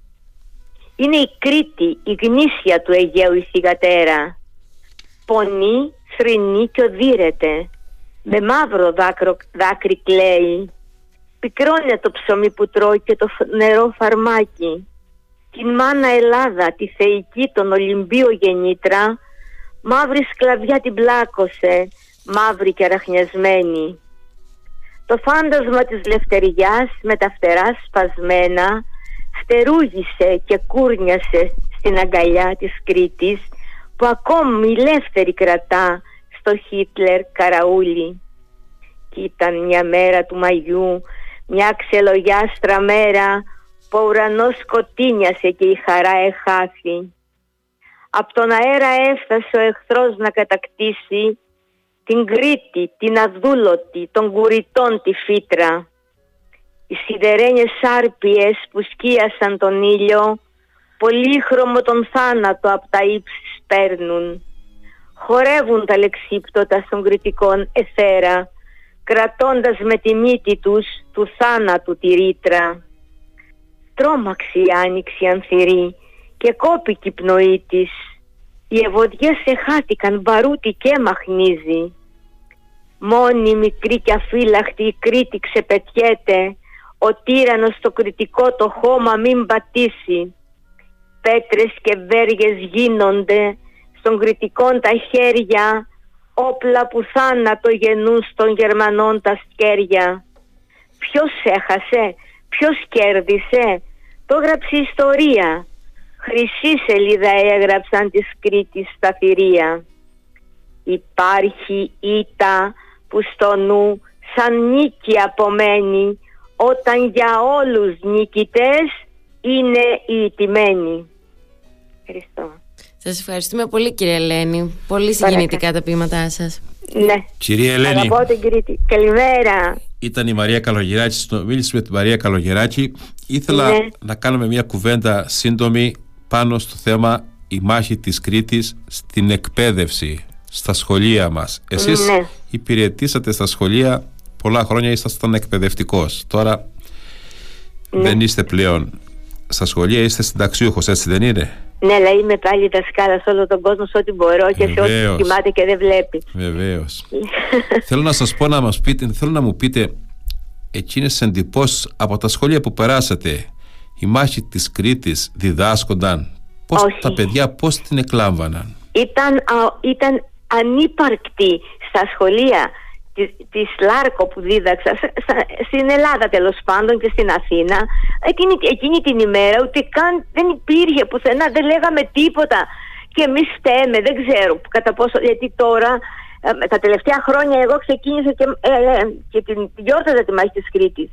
Είναι η Κρήτη, η γνήσια του Αιγαίου η θυγατέρα. Πονεί, θρυνεί και οδύρεται. Με μαύρο δάκρο, δάκρυ κλαίει. Πικρώνει το ψωμί που τρώει και το νερό φαρμάκι την μάνα Ελλάδα, τη θεϊκή των Ολυμπίου γεννήτρα, μαύρη σκλαβιά την πλάκωσε, μαύρη και αραχνιασμένη. Το φάντασμα της λευτεριάς με τα φτερά σπασμένα φτερούγησε και κούρνιασε στην αγκαλιά της Κρήτης που ακόμη ελεύθερη κρατά στο Χίτλερ καραούλι. Κι ήταν μια μέρα του Μαγιού, μια ξελογιάστρα μέρα που ο ουρανός σκοτίνιασε και η χαρά εχάθη. Απ' τον αέρα έφτασε ο εχθρός να κατακτήσει την Κρήτη, την αδούλωτη, των κουριτών τη φύτρα. Οι σιδερένιες σάρπιες που σκίασαν τον ήλιο πολύχρωμο τον θάνατο απ' τα ύψης σπέρνουν. Χορεύουν τα λεξίπτωτα των κριτικών εθέρα κρατώντας με τη μύτη τους του θάνατου τη ρήτρα τρόμαξε η άνοιξη ανθυρή και κόπηκε η πνοή της. Οι ευωδιές εχάθηκαν, βαρούτι και μαχνίζει. Μόνη μικρή και αφύλαχτη η Κρήτη ξεπετιέται, ο τύρανος το κριτικό το χώμα μην πατήσει. Πέτρες και βέργες γίνονται, στον κριτικών τα χέρια, όπλα που θάνατο γεννούν στον Γερμανών τα σκέρια. Ποιος έχασε, ποιος κέρδισε, το έγραψε η ιστορία. Χρυσή σελίδα έγραψαν της Κρήτης στα θηρία. Υπάρχει ήττα που στο νου σαν νίκη απομένει όταν για όλους νικητές είναι οι ιτημένοι. Ευχαριστώ. Σας ευχαριστούμε πολύ κύριε Ελένη. Πολύ συγκινητικά τα ποίηματά σας. Ναι. Κυρία Ελένη. Αγαπώ την Κρήτη. Καλημέρα. Ήταν η Μαρία Καλογεράκη, μίλησε με τη Μαρία Καλογεράκη. Ήθελα Ναι. να κάνουμε μια κουβέντα σύντομη πάνω στο θέμα η μάχη της Κρήτης στην εκπαίδευση, στα σχολεία μας. Εσείς Ναι. υπηρετήσατε στα σχολεία πολλά χρόνια, ήσασταν εκπαιδευτικός. Τώρα δεν είστε πλέον στα σχολεία, είστε συνταξιούχος, έτσι δεν είναι; Ναι, αλλά είμαι πάλι δασκάλα σε όλο τον κόσμο σε ό,τι μπορώ και σε ό,τι κοιμάται και δεν βλέπει. Βεβαίως. θέλω να σας πω να μας πείτε, θέλω να μου πείτε εκείνες εντυπώσεις από τα σχολεία που περάσατε. Η μάχη της Κρήτης διδάσκονταν. Πώς τα παιδιά πώς την εκλάμβαναν; Ήταν, ήταν ανύπαρκτη στα σχολεία της, Λάρκο που δίδαξα στην Ελλάδα τέλος πάντων και στην Αθήνα εκείνη, εκείνη την ημέρα ούτε καν δεν υπήρχε πουθενά δεν λέγαμε τίποτα. Και εμείς φταίμε δεν ξέρω κατά πόσο γιατί τώρα ε, τα τελευταία χρόνια εγώ ξεκίνησα και, ε, ε, και την γιόρταζα τη μάχη της Κρήτης.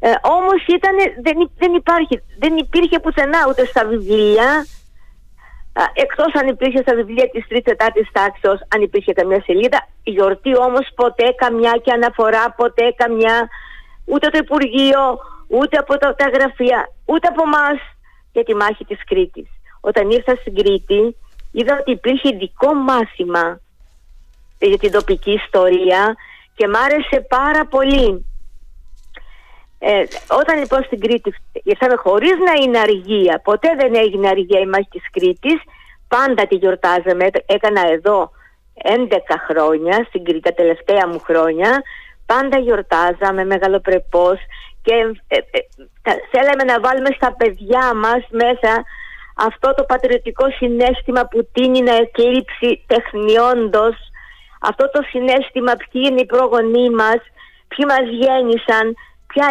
Ε, όμως ήταν, δεν, δεν, υπάρχει, δεν υπήρχε πουθενά ούτε στα βιβλία εκτός αν υπήρχε στα βιβλία της 3ης-4ης τάξης αν υπήρχε καμιά σελίδα η γιορτή όμως ποτέ καμιά και αναφορά ποτέ καμιά ούτε το Υπουργείο ούτε από τα, τα γραφεία ούτε από εμάς για τη μάχη της Κρήτης. Όταν ήρθα στην Κρήτη είδα ότι υπήρχε ειδικό μάθημα για την τοπική ιστορία και μ' άρεσε πάρα πολύ ε, όταν λοιπόν στην Κρήτη ήρθαμε χωρίς να είναι αργία, ποτέ δεν έγινε αργία η μάχη της Κρήτης, πάντα τη γιορτάζαμε. Έκανα εδώ 11 χρόνια, στην Κρήτη τα τελευταία μου χρόνια, πάντα γιορτάζαμε μεγαλοπρεπώς και ε, ε, θέλαμε να βάλουμε στα παιδιά μας μέσα αυτό το πατριωτικό συνέστημα που τίνει να εκλείψει τεχνιόντως. Αυτό το συνέστημα ποιοι είναι οι πρόγονοί μας, ποιοι μας γέννησαν, ποια,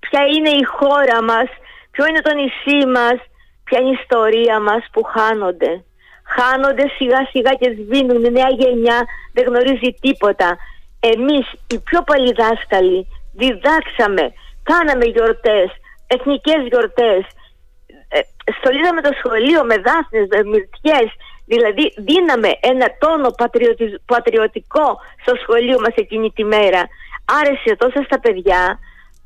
ποια είναι η χώρα μας, ποιο είναι το νησί μας, ποια είναι η ιστορία μας που χάνονται. Χάνονται σιγά σιγά και σβήνουν, η νέα γενιά δεν γνωρίζει τίποτα. Εμείς οι πιο παλιοί δάσκαλοι διδάξαμε, κάναμε γιορτές, εθνικές γιορτές, ε, στολίζαμε το σχολείο με δάφνες, με μυρτιές, δηλαδή δίναμε ένα τόνο πατριωτικό στο σχολείο μας εκείνη τη μέρα. Άρεσε τόσος στα παιδιά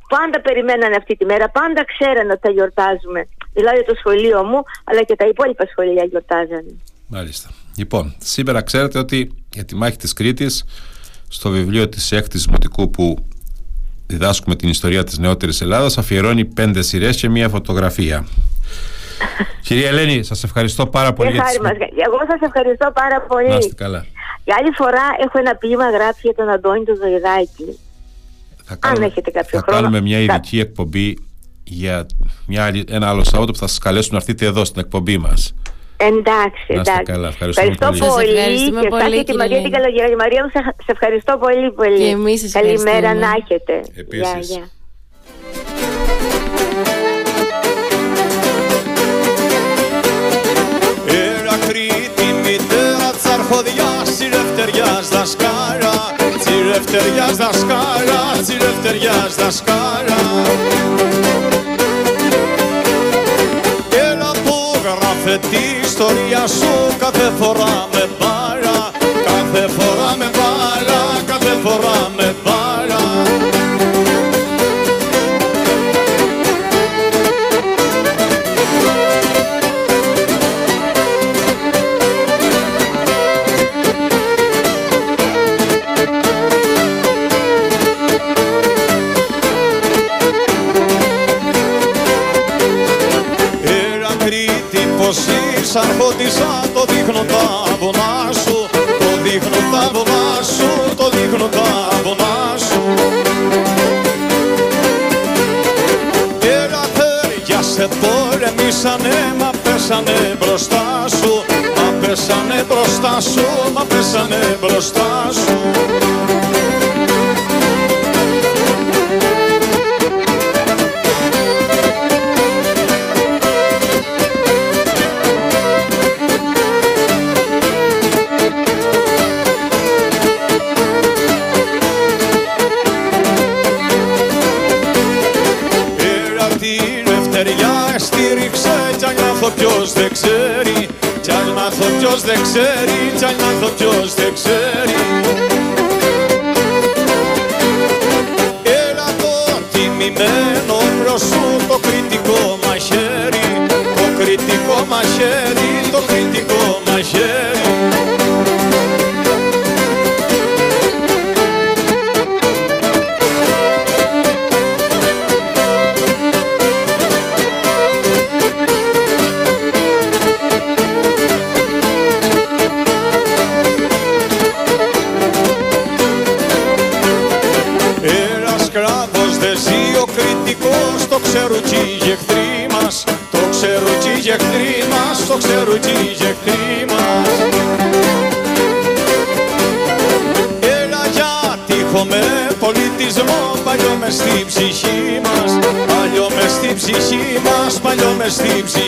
πάντα περιμένανε αυτή τη μέρα, πάντα ξέρανε ότι θα γιορτάζουμε. Δηλαδή το σχολείο μου, αλλά και τα υπόλοιπα σχολεία γιορτάζανε. Μάλιστα. Λοιπόν, σήμερα ξέρετε ότι για τη μάχη της Κρήτης, στο βιβλίο της έκτης Δημοτικού που διδάσκουμε την ιστορία της νεότερης Ελλάδας, αφιερώνει πέντε σειρές και μία φωτογραφία. Κυρία Ελένη, σας ευχαριστώ πάρα πολύ. Για τις... Εγώ σας ευχαριστώ πάρα πολύ. Να καλά. Για άλλη φορά έχω ένα ποίημα γράψει για τον Αντώνη τον Ζωηδάκη θα κάνουμε, Αν έχετε κάποιο θα χρόνο. κάνουμε μια ειδική εκπομπή για μια, ένα άλλο Σαββάτο που θα σας καλέσουν να έρθετε εδώ στην εκπομπή μας. Εντάξει, εντάξει. Καλά, ευχαριστώ πολύ. πολύ. Ευχαριστούμε και πολύ, και τη Μαρία την Καλογεράκη. Μαρία μου, σε ευχαριστώ πολύ πολύ. Και εμείς σας Καλημέρα να έχετε. Επίσης. Γεια, γεια. Κρήτη μητέρα τσαρχοδιάς, τσιρευτεριάς δασκάλα Τσιρευτεριάς δασκάλα, τσιρευτεριάς δασκάλα Έλα που γράφε τη ιστορία σου κάθε φορά με μπάλα Κάθε φορά Σαν το δείχνω τα βονά σου. Το δείχνω τα βονά σου Το δείχνω τα βονά σου. Έλα χέρια σε πόλεμήσανε Μα πέσανε μπροστά σου. Μα πέσανε μπροστά σου Μα πέσανε μπροστά σου ποιος δεν ξέρει Κι αν μάθω ποιος δεν ξέρει Κι αν μάθω ποιος δεν ξέρει στην ψυχή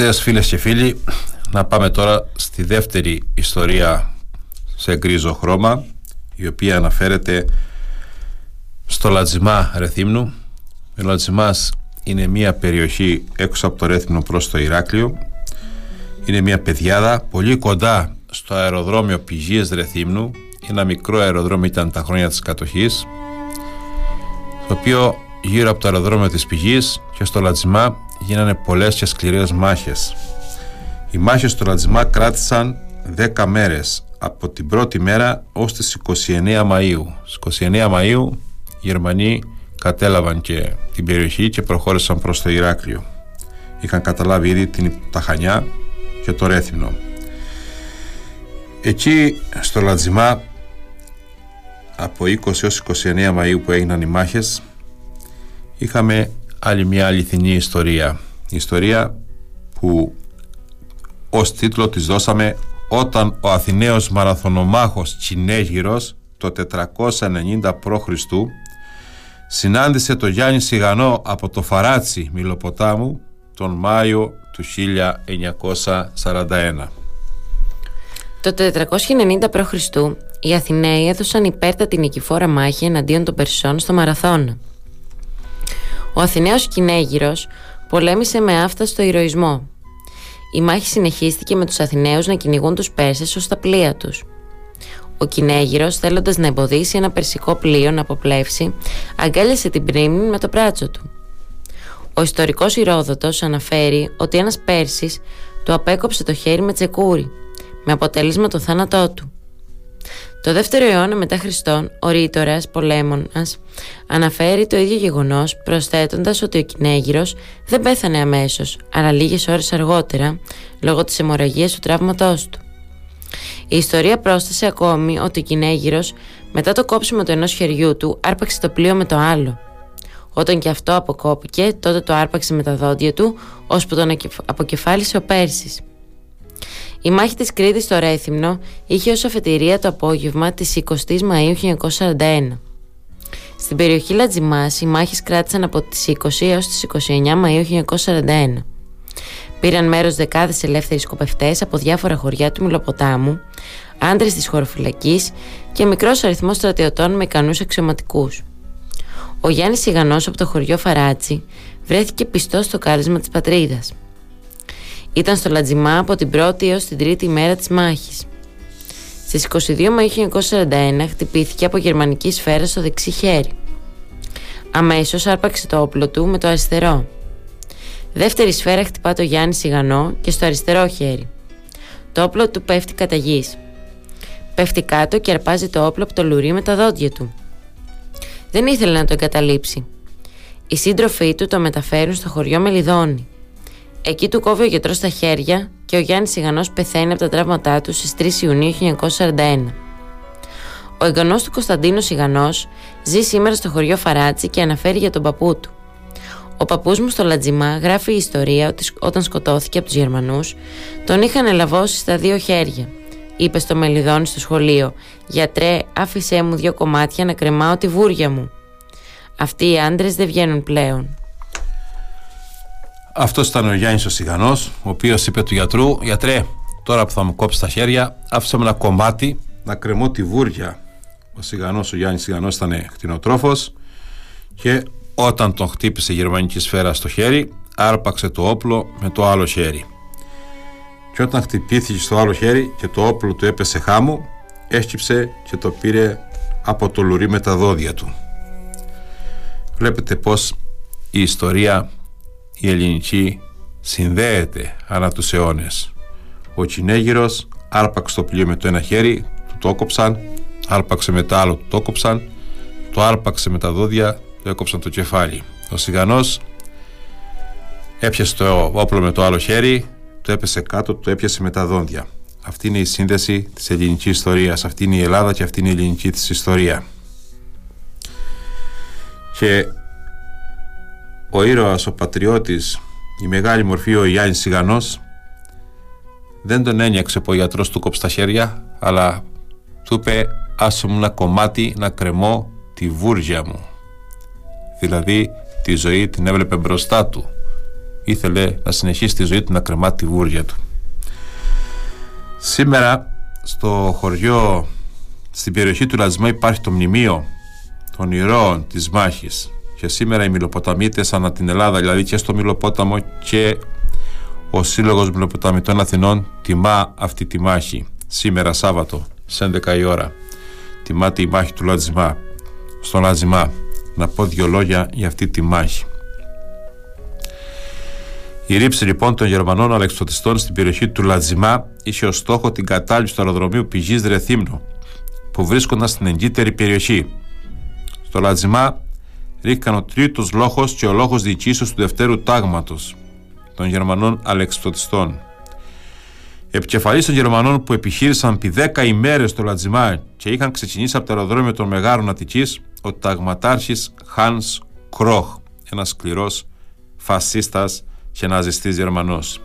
Αγαπητές φίλες και φίλοι, να πάμε τώρα στη δεύτερη ιστορία σε γκρίζο χρώμα, η οποία αναφέρεται στο Λατζιμά Ρεθύμνου. Ο Λατζιμάς είναι μια περιοχή έξω από το Ρέθυμνο προς το Ηράκλειο. Είναι μια πεδιάδα πολύ κοντά στο αεροδρόμιο Πηγίες Ρεθύμνου. Ένα μικρό αεροδρόμιο ήταν τα χρόνια της κατοχής, το οποίο γύρω από το αεροδρόμιο της Πηγής και στο Λατζιμά γίνανε πολλές και σκληρές μάχες. Οι μάχες στο Λατζιμά κράτησαν 10 μέρες από την πρώτη μέρα ως τις 29 Μαΐου. Στις 29 Μαΐου οι Γερμανοί κατέλαβαν και την περιοχή και προχώρησαν προς το Ηράκλειο. Είχαν καταλάβει ήδη την Ταχανιά και το Ρέθυμνο. Εκεί στο Λατζιμά από 20 έως 29 Μαΐου που έγιναν οι μάχες είχαμε άλλη μια αληθινή ιστορία. Ιστορία που ως τίτλο της δώσαμε όταν ο Αθηναίος μαραθωνομάχος Τσινέγυρος το 490 π.Χ. συνάντησε το Γιάννη Σιγανό από το Φαράτσι Μιλοποτάμου τον Μάιο του 1941. Το 490 π.Χ. οι Αθηναίοι έδωσαν υπέρτατη νικηφόρα μάχη εναντίον των Περσών στο Μαραθώνα. Ο Αθηναίος Κινέγυρος πολέμησε με αυτά στο ηρωισμό. Η μάχη συνεχίστηκε με τους Αθηναίους να κυνηγούν τους Πέρσες ως τα πλοία τους. Ο Κινέγυρος, θέλοντας να εμποδίσει ένα περσικό πλοίο να αποπλέψει, αγκάλιασε την πρίμνη με το πράτσο του. Ο ιστορικός Ηρόδοτος αναφέρει ότι ένας Πέρσης του απέκοψε το χέρι με τσεκούρι, με αποτέλεσμα το θάνατό του. Το δεύτερο αιώνα μετά Χριστόν, ο Ρήτορας πολέμονας αναφέρει το ίδιο γεγονός, προσθέτοντας ότι ο Κινέγυρος δεν πέθανε αμέσως, αλλά λίγες ώρες αργότερα, λόγω της αιμορραγίας του τραύματός του. Η ιστορία πρόσθεσε ακόμη ότι ο Κινέγυρος, μετά το κόψιμο του ενός χεριού του, άρπαξε το πλοίο με το άλλο. Όταν και αυτό αποκόπηκε, τότε το άρπαξε με τα δόντια του, ώσπου τον αποκεφάλισε ο Πέρσης. Η μάχη της Κρήτης στο Ρέθυμνο είχε ως αφετηρία το απόγευμα της 20ης Μαΐου 1941. Στην περιοχή Λατζιμάς οι μάχες κράτησαν από τις 20 έως τις 29 Μαΐου 1941. Πήραν μέρος δεκάδες ελεύθεροι σκοπευτές από διάφορα χωριά του Μιλοποτάμου, άντρες της χωροφυλακής και μικρός αριθμός στρατιωτών με ικανούς αξιωματικούς. Ο Γιάννης Σιγανός από το χωριό Φαράτσι βρέθηκε πιστός στο κάλεσμα της πατρίδας. Ήταν στο Λατζιμά από την πρώτη έως την τρίτη μέρα της μάχης. Στις 22 Μαΐου 1941 χτυπήθηκε από γερμανική σφαίρα στο δεξί χέρι. Αμέσως άρπαξε το όπλο του με το αριστερό. Δεύτερη σφαίρα χτυπά το Γιάννη Σιγανό και στο αριστερό χέρι. Το όπλο του πέφτει κατά γης. Πέφτει κάτω και αρπάζει το όπλο από το λουρί με τα δόντια του. Δεν ήθελε να το εγκαταλείψει. Οι σύντροφοί του το μεταφέρουν στο χωριό Μελιδόνη. Εκεί του κόβει ο γιατρός τα χέρια και ο Γιάννης Σιγανός πεθαίνει από τα τραύματά του στις 3 Ιουνίου 1941. Ο εγγονός του Κωνσταντίνος Σιγανός ζει σήμερα στο χωριό Φαράτσι και αναφέρει για τον παππού του. Ο παππούς μου στο Λατζιμά γράφει η ιστορία ότι όταν σκοτώθηκε από τους Γερμανούς, τον είχαν ελαβώσει στα δύο χέρια. Είπε στο Μελιδόνι στο σχολείο: Γιατρέ, άφησέ μου δύο κομμάτια να κρεμάω τη βούρια μου. Αυτοί οι άντρες δεν βγαίνουν πλέον. Αυτός ήταν ο Γιάννης ο Σιγανός, ο οποίος είπε του γιατρού: Γιατρέ, τώρα που θα μου κόψεις τα χέρια, άφησε μου ένα κομμάτι να κρεμώ τη βούρια. Ο Σιγανός, ο Γιάννης Σιγανός ήταν κτηνοτρόφος και όταν τον χτύπησε η γερμανική σφαίρα στο χέρι, άρπαξε το όπλο με το άλλο χέρι. Και όταν χτυπήθηκε στο άλλο χέρι και το όπλο του έπεσε χάμου, έσκυψε και το πήρε από το λουρί με τα δόντια του. Βλέπετε πως η ιστορία η ελληνική συνδέεται ανά τους αιώνες. Ο Κινέγυρος άρπαξε το πλοίο με το ένα χέρι, του το έκοψαν, άρπαξε με το άλλο, του το έκοψαν, το άρπαξε με τα δόντια, του έκοψαν το κεφάλι. Ο Σιγανός έπιασε το όπλο με το άλλο χέρι, το έπεσε κάτω, το έπιασε με τα δόντια. Αυτή είναι η σύνδεση της ελληνικής ιστορίας. Αυτή είναι η Ελλάδα και αυτή είναι η ελληνική της ιστορία. Και ο ήρωας, ο πατριώτης, η μεγάλη μορφή ο Γιάννης Σιγανός δεν τον ένιαξε που ο γιατρός του κόψε τα χέρια αλλά του είπε άσε μου ένα κομμάτι να κρεμώ τη βούρια μου δηλαδή τη ζωή την έβλεπε μπροστά του. Ήθελε να συνεχίσει τη ζωή του να κρεμά τη βούρια του. Σήμερα στο χωριό στην περιοχή του Λασμά υπάρχει το μνημείο των ηρώων της μάχης και σήμερα οι Μιλοποταμίτες ανά την Ελλάδα, δηλαδή και στο Μιλοπόταμο και ο Σύλλογος Μιλοποταμιτών Αθηνών τιμά αυτή τη μάχη. Σήμερα Σάββατο σε 11 η ώρα. Τιμάται η μάχη του Λατζιμά. Στον Λατζιμά να πω δύο λόγια για αυτή τη μάχη. Η ρήψη λοιπόν των Γερμανών αλεξιωτιστών στην περιοχή του Λατζιμά είχε ως στόχο την κατάληψη του αεροδρομίου πηγής Δρεθύμνου που βρίσκονταν στην εγκύτερη περιοχή. Στο Λατζιμά ρίχκαν ο τρίτος λόγο και ο λόγο διοικήσεως του δευτέρου τάγματος των Γερμανών αλεξιπτωτιστών. Επικεφαλής των Γερμανών που επιχείρησαν επί 10 ημέρες στο Λατζιμά και είχαν ξεκινήσει από το αεροδρόμιο των Μεγάρων Αττικής, ο ταγματάρχης Χάνς Κρόχ, ένας σκληρός φασίστας και ναζιστής Γερμανός.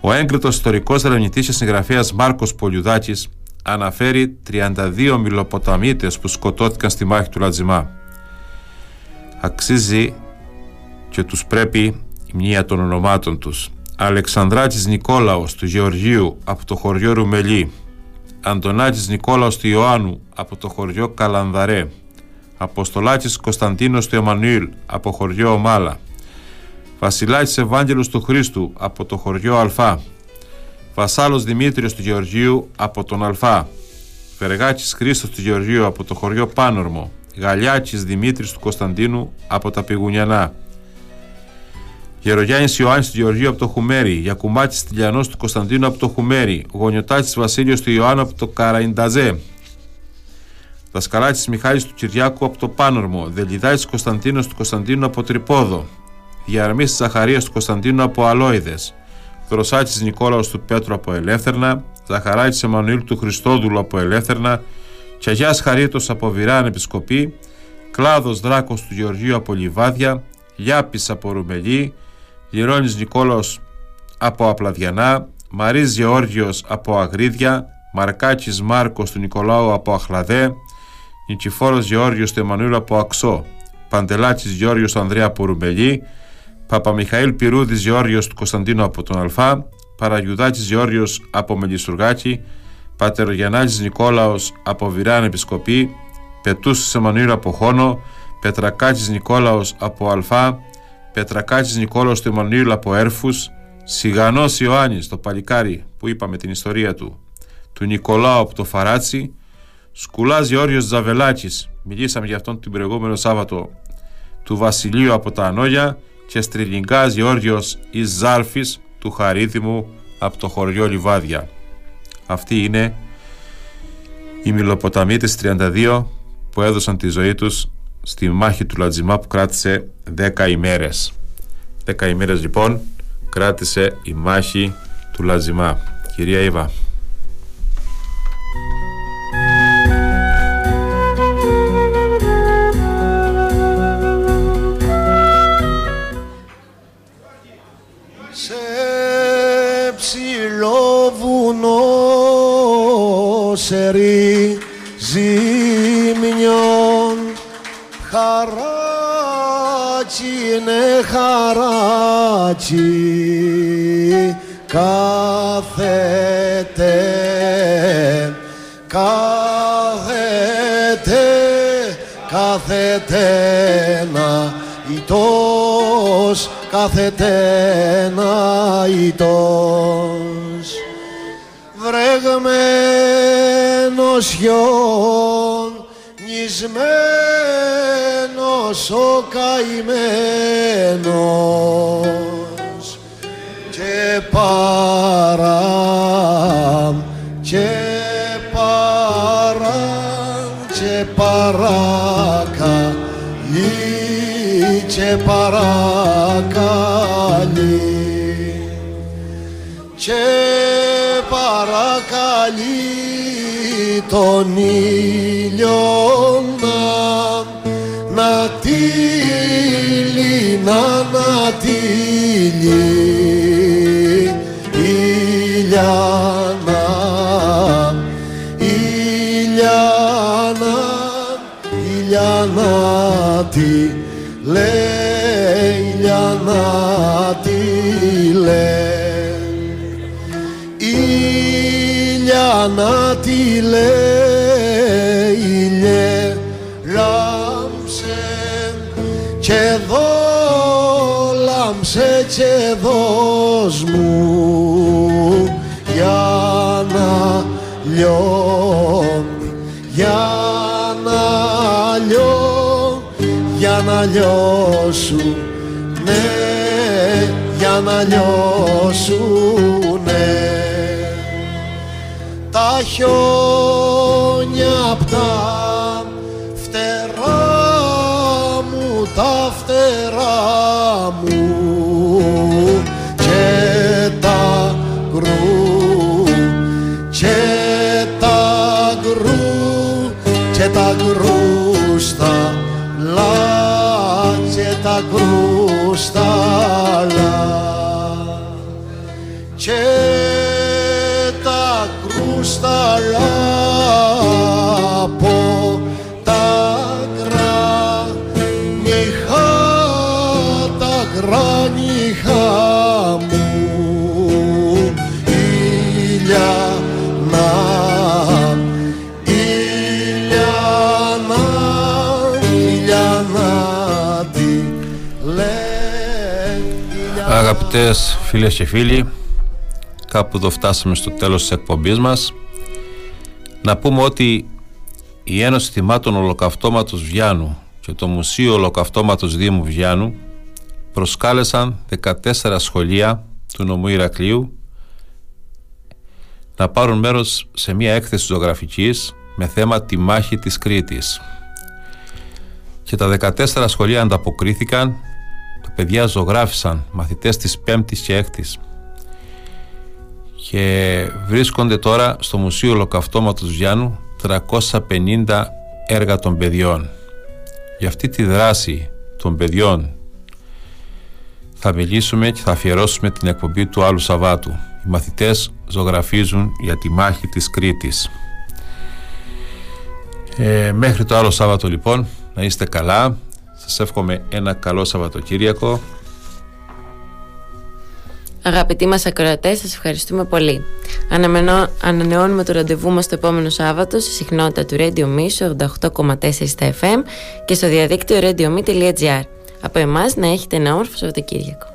Ο έγκριτος ιστορικός ερευνητής και συγγραφέας Μάρκος Πολιουδάκης αναφέρει 32 μιλοποταμίτες που σκοτώθηκαν στη μάχη του Λατζιμά αξίζει και τους πρέπει η μνήμα των ονομάτων τους. Αλεξανδράτης Νικόλαος του Γεωργίου από το χωριό Ρουμελή. Αντωνάτης Νικόλαος του Ιωάννου από το χωριό Καλανδαρέ. Αποστολάτης Κωνσταντίνος του Εμμανουήλ από χωριό Ομάλα. Βασιλάκης Ευάγγελος του Χρήστου από το χωριό Αλφά. Βασάλος Δημήτριος του Γεωργίου από τον Αλφά. Φεργάκης Χρήστος του Γεωργίου από το χωριό Πάνορμο Γαλιάκης Δημήτρης του Κωνσταντίνου από τα Πηγουνιανά. Γερογιάννης Ιωάννης του Γεωργίου από το Χουμέρι, Γιακουμάτης Τηλιανός του Κωνσταντίνου από το Χουμέρι, Γονιωτάτης Βασίλειος του Ιωάννου από το Καραϊνταζέ, Δασκαλάτης Μιχάλης του Κυριάκου από το Πάνορμο, Δελιδάτης Κωνσταντίνος του Κωνσταντίνου από Τρυπόδο, Διαρμής Ζαχαρίας του Κωνσταντίνου από Αλόιδες, Δροσάτης Νικόλαος του Πέτρου από Ελεύθερνα, Ζαχαράτης Εμμανουήλ του Χριστόδουλου από Ελεύθερνα, Τσαγιάς Χαρίτος από Βιράν Επισκοπή, Κλάδος Δράκος του Γεωργίου από Λιβάδια, Λιάπης από Ρουμελή, Γερόνης Νικόλαος από Απλαδιανά, Μαρίς Γεώργιος από Αγρίδια, Μαρκάκης Μάρκος του Νικολάου από Αχλαδέ, Νικηφόρος Γεώργιος του Εμμανουήλ από Αξό, Παντελάκης Γεώργιος του Ανδρέα από Ρουμελή, Παπαμιχαήλ Πυρούδης Γεώργιος του Κωνσταντίνου από τον Αλφά, Παραγιουδάκης Γεώργιος από Μελισσουργάκη, Πατερογεννάλης Νικόλαος από Βιράν Επισκοπή, Πετούσης Εμμανουήλ από Χόνο, Πετρακάτσης Νικόλαος από Αλφά, Πετρακάτσης Νικόλαος του Εμμανουήλ από Έρφους, Σιγανός Ιωάννης το παλικάρι που είπαμε την ιστορία του, του Νικολάου από το Φαράτσι, Σκουλάς Γεώργιος Ζαβελάκης, μιλήσαμε για αυτόν την προηγούμενο Σάββατο, του Βασιλείου από τα Ανόγια και στριλιγκάς Γεώργιος εις Ζάρφης του Χαρίδημου από το χωριό Λιβάδια. Αυτή είναι οι Μιλοποταμίτες 32 που έδωσαν τη ζωή τους στη μάχη του Λατζιμά που κράτησε 10 ημέρες. 10 ημέρες λοιπόν κράτησε η μάχη του Λατζιμά. Κυρία Ήβα. Σερί ζημιών. Χαράτσι είναι χαράτσι. Κάθεται κάθεται κάθεται να ητός κάθεται να ητός βρεγμένος γιον νησμένος ο καημένος. Και παρά και παρά και παράκα και παρακαλεί. Και παρακαλεί τον ήλιο να να τύλει, να να τύλει. Ηλιάνα, ηλιάνα, ηλιάνα τι να τη λέει ηλιέ λάμψε και δω λάμψε και δώσ' μου για να λιώ για να λιώ για να λιώσουν ναι για να λιώσουνε. τα χιόνια απ' τα φτερά μου, τα φτερά μου και τα γκρου και τα γκρου και τα γκρούστα λα και τα γκρούστα. λα Αγαπητές φίλες και φίλοι κάπου εδώ φτάσαμε στο τέλος της εκπομπής μας να πούμε ότι η Ένωση Θυμάτων Ολοκαυτώματος Βιάνου και το Μουσείο Ολοκαυτώματος Δήμου Βιάνου προσκάλεσαν 14 σχολεία του νομού Ηρακλείου να πάρουν μέρος σε μια έκθεση ζωγραφικής με θέμα τη μάχη της Κρήτης. Και τα 14 σχολεία ανταποκρίθηκαν, τα παιδιά ζωγράφησαν μαθητές της 5ης και 6ης και βρίσκονται τώρα στο Μουσείο Ολοκαυτώματος Βιάννου 350 έργα των παιδιών. Για αυτή τη δράση των παιδιών θα μιλήσουμε και θα αφιερώσουμε την εκπομπή του άλλου Σαββάτου. Οι μαθητές ζωγραφίζουν για τη μάχη της Κρήτης. Ε, μέχρι το άλλο Σάββατο λοιπόν να είστε καλά. Σας εύχομαι ένα καλό Σαββατοκύριακο Αγαπητοί μας ακροατές, σας ευχαριστούμε πολύ. Αναμενώ, ανανεώνουμε το ραντεβού μας το επόμενο Σάββατο στη συχνότητα του Radio Me 88,4 στα FM και στο διαδίκτυο radiome.gr. Από εμάς να έχετε ένα όρφο Σαββατοκύριακο.